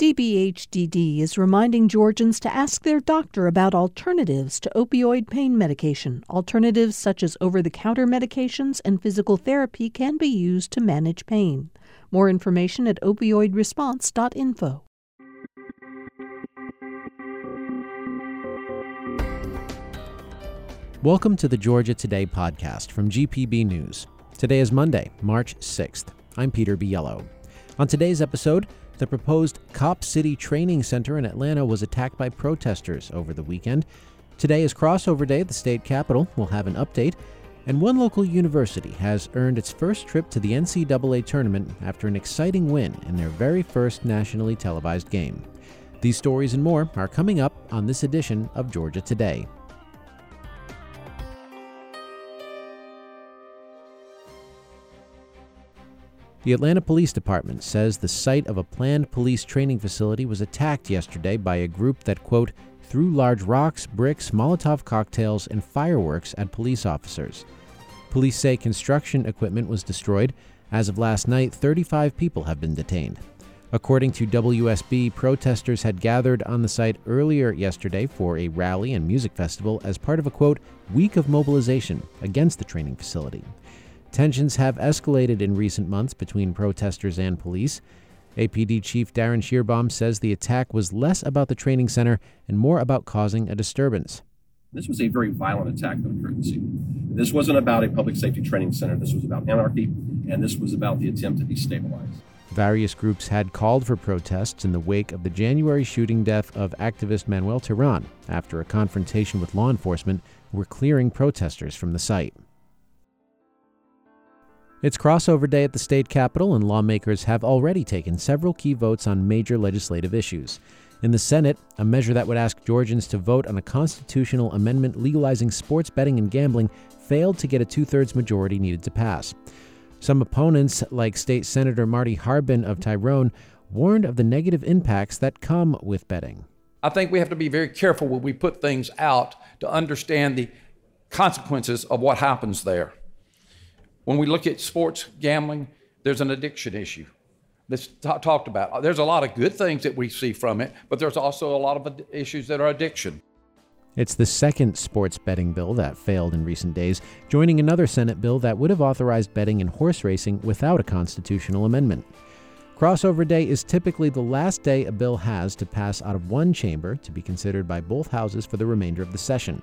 DBHDD is reminding Georgians to ask their doctor about alternatives to opioid pain medication. Alternatives such as over the counter medications and physical therapy can be used to manage pain. More information at opioidresponse.info. Welcome to the Georgia Today podcast from GPB News. Today is Monday, March 6th. I'm Peter Biello. On today's episode, the proposed Cop City Training Center in Atlanta was attacked by protesters over the weekend. Today is crossover day at the state capitol. We'll have an update. And one local university has earned its first trip to the NCAA tournament after an exciting win in their very first nationally televised game. These stories and more are coming up on this edition of Georgia Today. The Atlanta Police Department says the site of a planned police training facility was attacked yesterday by a group that, quote, threw large rocks, bricks, Molotov cocktails, and fireworks at police officers. Police say construction equipment was destroyed. As of last night, 35 people have been detained. According to WSB, protesters had gathered on the site earlier yesterday for a rally and music festival as part of a quote, week of mobilization against the training facility. Tensions have escalated in recent months between protesters and police. APD Chief Darin Schierbaum says the attack was less about the training center and more about causing a disturbance. This was a very violent attack that occurred this wasn't about a public safety training center. This was about anarchy, and this was about the attempt to destabilize. Various groups had called for protests in the wake of the January shooting death of activist Manuel Terán after a confrontation with law enforcement were clearing protesters from the site. It's crossover day at the state capitol, and lawmakers have already taken several key votes on major legislative issues. In the Senate, a measure that would ask Georgians to vote on a constitutional amendment legalizing sports betting and gambling failed to get a two thirds majority needed to pass. Some opponents, like State Senator Marty Harbin of Tyrone, warned of the negative impacts that come with betting. I think we have to be very careful when we put things out to understand the consequences of what happens there. When we look at sports gambling, there's an addiction issue that's t- talked about. There's a lot of good things that we see from it, but there's also a lot of ad- issues that are addiction. It's the second sports betting bill that failed in recent days, joining another Senate bill that would have authorized betting in horse racing without a constitutional amendment. Crossover Day is typically the last day a bill has to pass out of one chamber to be considered by both houses for the remainder of the session.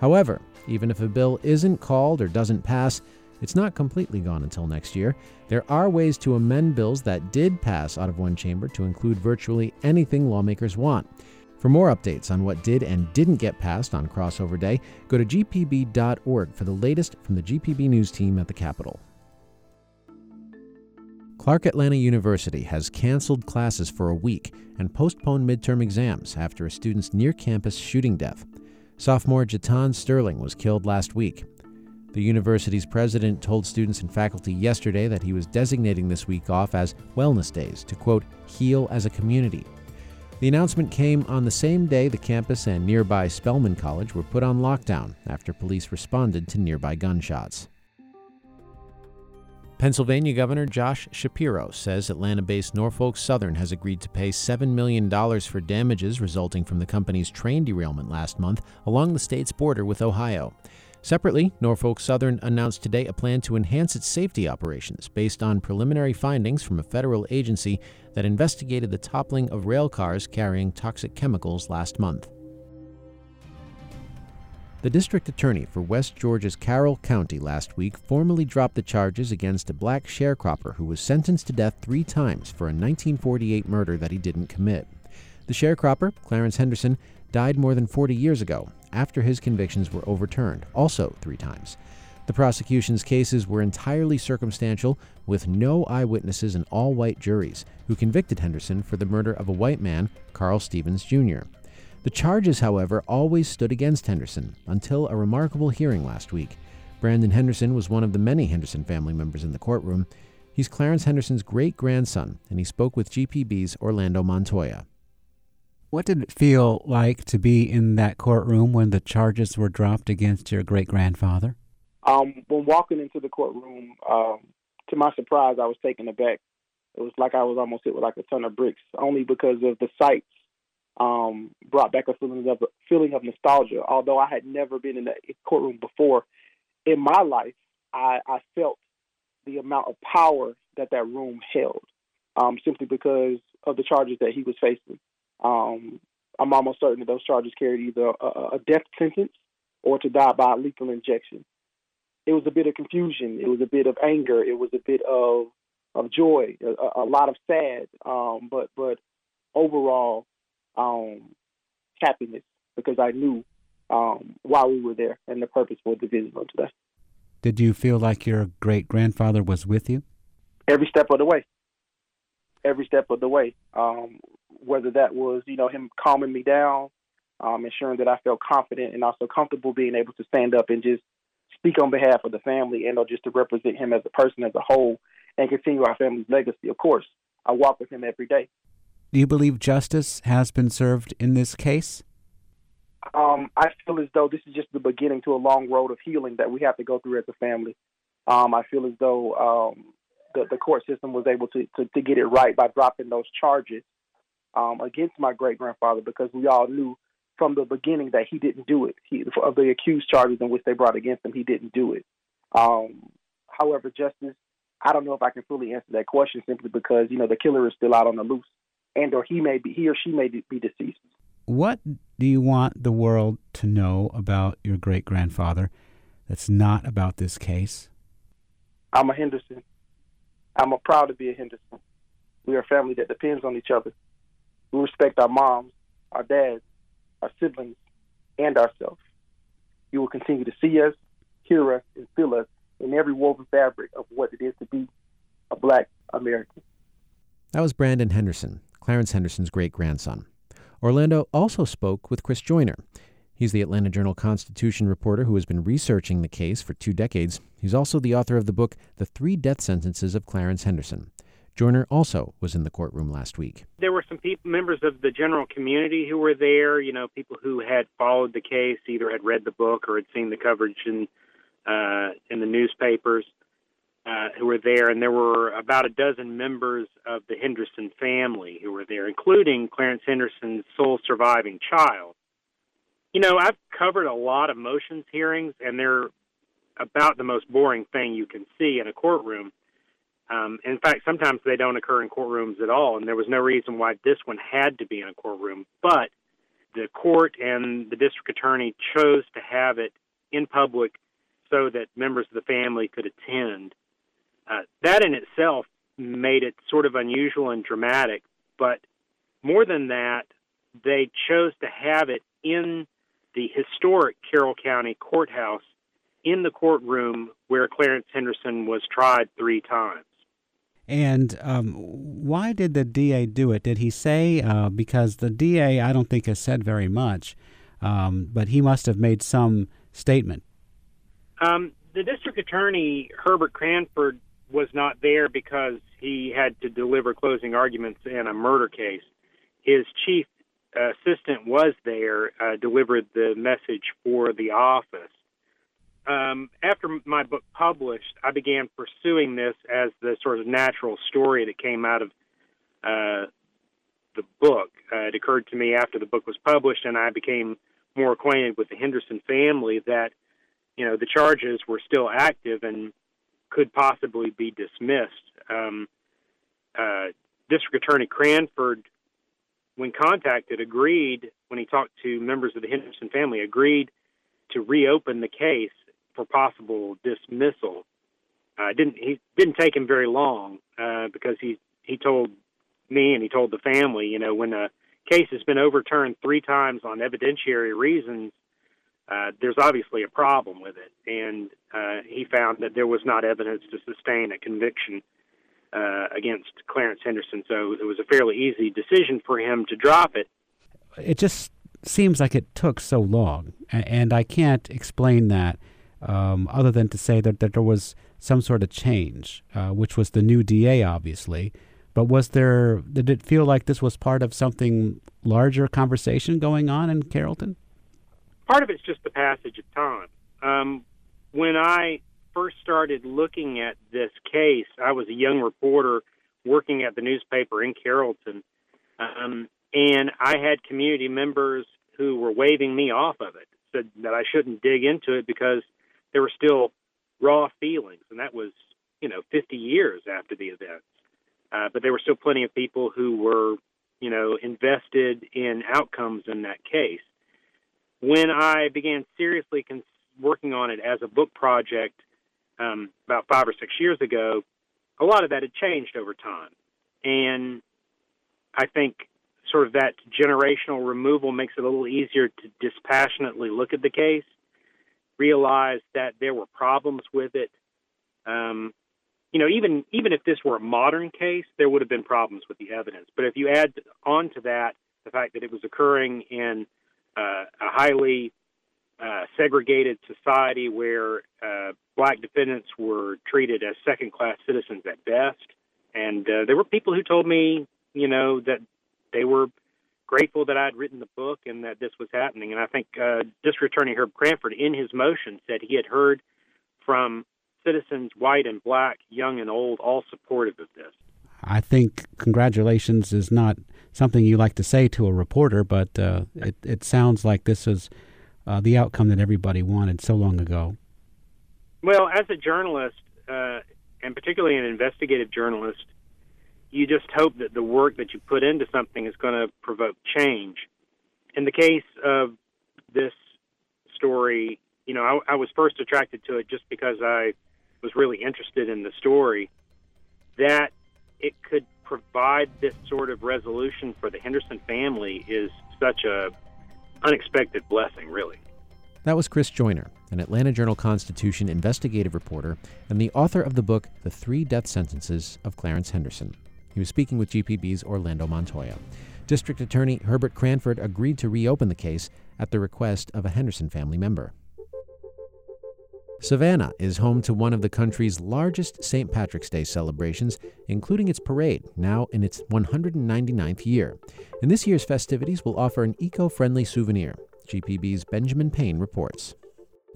However, even if a bill isn't called or doesn't pass, it's not completely gone until next year. There are ways to amend bills that did pass out of one chamber to include virtually anything lawmakers want. For more updates on what did and didn't get passed on Crossover Day, go to gpb.org for the latest from the GPB News team at the Capitol. Clark Atlanta University has canceled classes for a week and postponed midterm exams after a student's near campus shooting death. Sophomore Jatan Sterling was killed last week. The university's president told students and faculty yesterday that he was designating this week off as Wellness Days to, quote, heal as a community. The announcement came on the same day the campus and nearby Spelman College were put on lockdown after police responded to nearby gunshots. Pennsylvania Governor Josh Shapiro says Atlanta based Norfolk Southern has agreed to pay $7 million for damages resulting from the company's train derailment last month along the state's border with Ohio. Separately, Norfolk Southern announced today a plan to enhance its safety operations based on preliminary findings from a federal agency that investigated the toppling of rail cars carrying toxic chemicals last month. The district attorney for West Georgia's Carroll County last week formally dropped the charges against a black sharecropper who was sentenced to death three times for a 1948 murder that he didn't commit. The sharecropper, Clarence Henderson, died more than 40 years ago after his convictions were overturned, also three times. The prosecution's cases were entirely circumstantial, with no eyewitnesses and all white juries, who convicted Henderson for the murder of a white man, Carl Stevens Jr. The charges, however, always stood against Henderson until a remarkable hearing last week. Brandon Henderson was one of the many Henderson family members in the courtroom. He's Clarence Henderson's great grandson, and he spoke with GPB's Orlando Montoya. What did it feel like to be in that courtroom when the charges were dropped against your great grandfather? Um, when walking into the courtroom, um, to my surprise, I was taken aback It was like I was almost hit with like a ton of bricks, only because of the sights um, brought back a feeling of feeling of nostalgia. Although I had never been in a courtroom before in my life, I, I felt the amount of power that that room held, um, simply because of the charges that he was facing. Um, I'm almost certain that those charges carried either a, a death sentence or to die by lethal injection. It was a bit of confusion. It was a bit of anger. It was a bit of of joy, a, a lot of sad, um, but but overall um, happiness because I knew um, why we were there and the purpose for the visit on today. Did you feel like your great grandfather was with you? Every step of the way. Every step of the way. Um, whether that was, you know, him calming me down, um, ensuring that I felt confident and also comfortable being able to stand up and just speak on behalf of the family and or just to represent him as a person as a whole and continue our family's legacy. Of course, I walk with him every day. Do you believe justice has been served in this case? Um, I feel as though this is just the beginning to a long road of healing that we have to go through as a family. Um, I feel as though um, the, the court system was able to, to, to, get it right by dropping those charges um, against my great grandfather because we all knew from the beginning that he didn't do it. He, of the accused charges in which they brought against him, he didn't do it. Um, however, justice I don't know if I can fully answer that question simply because you know the killer is still out on the loose, and or he may be he or she may be deceased. What do you want the world to know about your great grandfather that's not about this case? I'm a Henderson. I'm a proud to be a Henderson. We are a family that depends on each other. We respect our moms, our dads, our siblings, and ourselves. You will continue to see us, hear us, and feel us in every woven fabric of what it is to be a black American. That was Brandon Henderson, Clarence Henderson's great grandson. Orlando also spoke with Chris Joyner. He's the Atlanta Journal Constitution reporter who has been researching the case for two decades. He's also the author of the book, The Three Death Sentences of Clarence Henderson. Joyner also was in the courtroom last week. There were some people, members of the general community who were there, you know, people who had followed the case, either had read the book or had seen the coverage in uh, in the newspapers uh, who were there, and there were about a dozen members of the Henderson family who were there, including Clarence Henderson's sole surviving child. You know, I've covered a lot of motions hearings, and they're about the most boring thing you can see in a courtroom. Um, in fact, sometimes they don't occur in courtrooms at all, and there was no reason why this one had to be in a courtroom. But the court and the district attorney chose to have it in public so that members of the family could attend. Uh, that in itself made it sort of unusual and dramatic, but more than that, they chose to have it in the historic Carroll County Courthouse in the courtroom where Clarence Henderson was tried three times. And um, why did the DA do it? Did he say, uh, because the DA, I don't think, has said very much, um, but he must have made some statement. Um, the district attorney, Herbert Cranford, was not there because he had to deliver closing arguments in a murder case. His chief assistant was there, uh, delivered the message for the office. Um, after my book published, I began pursuing this as the sort of natural story that came out of uh, the book. Uh, it occurred to me after the book was published, and I became more acquainted with the Henderson family that you know the charges were still active and could possibly be dismissed. Um, uh, District Attorney Cranford, when contacted, agreed when he talked to members of the Henderson family, agreed to reopen the case for possible dismissal. Uh, didn't he didn't take him very long uh, because he he told me and he told the family, you know, when a case has been overturned three times on evidentiary reasons, uh, there's obviously a problem with it, and uh, he found that there was not evidence to sustain a conviction uh, against Clarence Henderson. So it was a fairly easy decision for him to drop it. It just seems like it took so long, and I can't explain that um, other than to say that, that there was some sort of change, uh, which was the new DA, obviously. But was there? Did it feel like this was part of something larger conversation going on in Carrollton? part of it's just the passage of time. Um, when I first started looking at this case, I was a young reporter working at the newspaper in Carrollton, um, and I had community members who were waving me off of it, said that I shouldn't dig into it because there were still raw feelings, and that was you know 50 years after the events. Uh, but there were still plenty of people who were you know invested in outcomes in that case. When I began seriously working on it as a book project um, about five or six years ago, a lot of that had changed over time, and I think sort of that generational removal makes it a little easier to dispassionately look at the case, realize that there were problems with it. Um, you know, even even if this were a modern case, there would have been problems with the evidence. But if you add on to that the fact that it was occurring in uh, a highly uh, segregated society where uh, black defendants were treated as second class citizens at best, and uh, there were people who told me, you know, that they were grateful that I had written the book and that this was happening. And I think uh, District Attorney Herb Cranford, in his motion, said he had heard from citizens, white and black, young and old, all supportive of this. I think congratulations is not something you like to say to a reporter, but uh, it, it sounds like this is uh, the outcome that everybody wanted so long ago. Well, as a journalist, uh, and particularly an investigative journalist, you just hope that the work that you put into something is going to provoke change. In the case of this story, you know, I, I was first attracted to it just because I was really interested in the story. That it could provide this sort of resolution for the Henderson family is such a unexpected blessing, really. That was Chris Joyner, an Atlanta Journal Constitution investigative reporter and the author of the book The Three Death Sentences of Clarence Henderson. He was speaking with GPB's Orlando Montoya. District Attorney Herbert Cranford agreed to reopen the case at the request of a Henderson family member. Savannah is home to one of the country's largest St. Patrick's Day celebrations, including its parade, now in its 199th year. And this year's festivities will offer an eco friendly souvenir. GPB's Benjamin Payne reports.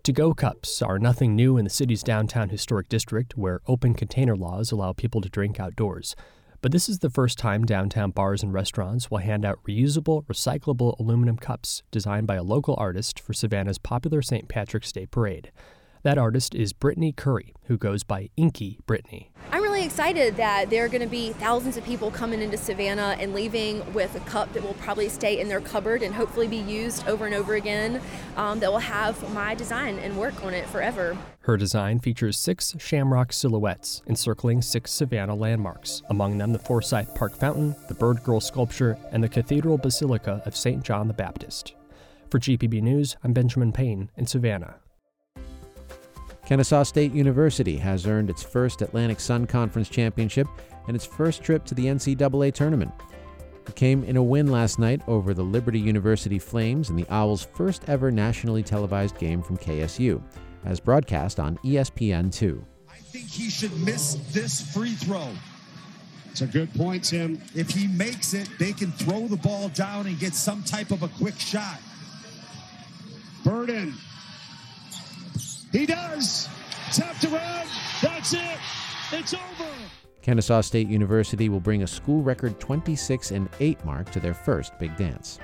To go cups are nothing new in the city's downtown historic district, where open container laws allow people to drink outdoors. But this is the first time downtown bars and restaurants will hand out reusable, recyclable aluminum cups designed by a local artist for Savannah's popular St. Patrick's Day parade. That artist is Brittany Curry, who goes by Inky Brittany. Really excited that there are going to be thousands of people coming into Savannah and leaving with a cup that will probably stay in their cupboard and hopefully be used over and over again um, that will have my design and work on it forever. Her design features six shamrock silhouettes encircling six Savannah landmarks, among them the Forsyth Park Fountain, the Bird Girl sculpture, and the Cathedral Basilica of St. John the Baptist. For GPB News, I'm Benjamin Payne in Savannah. Kennesaw State University has earned its first Atlantic Sun Conference championship and its first trip to the NCAA tournament. It came in a win last night over the Liberty University Flames in the Owls' first ever nationally televised game from KSU, as broadcast on ESPN2. I think he should miss this free throw. It's a good point, Tim. If he makes it, they can throw the ball down and get some type of a quick shot. Burden he does. Tapped around. That's it. It's over. Kennesaw State University will bring a school record 26 and 8 mark to their first big dance.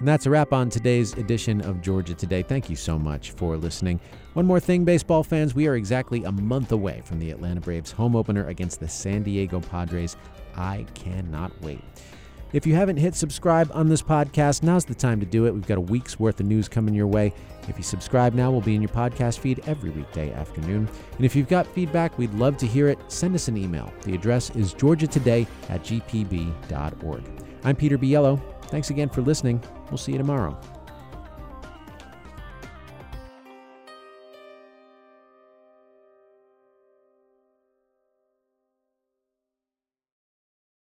And that's a wrap on today's edition of Georgia Today. Thank you so much for listening. One more thing, baseball fans, we are exactly a month away from the Atlanta Braves home opener against the San Diego Padres. I cannot wait. If you haven't hit subscribe on this podcast, now's the time to do it. We've got a week's worth of news coming your way. If you subscribe now, we'll be in your podcast feed every weekday afternoon. And if you've got feedback, we'd love to hear it. Send us an email. The address is georgiatoday at gpb.org. I'm Peter Biello. Thanks again for listening. We'll see you tomorrow.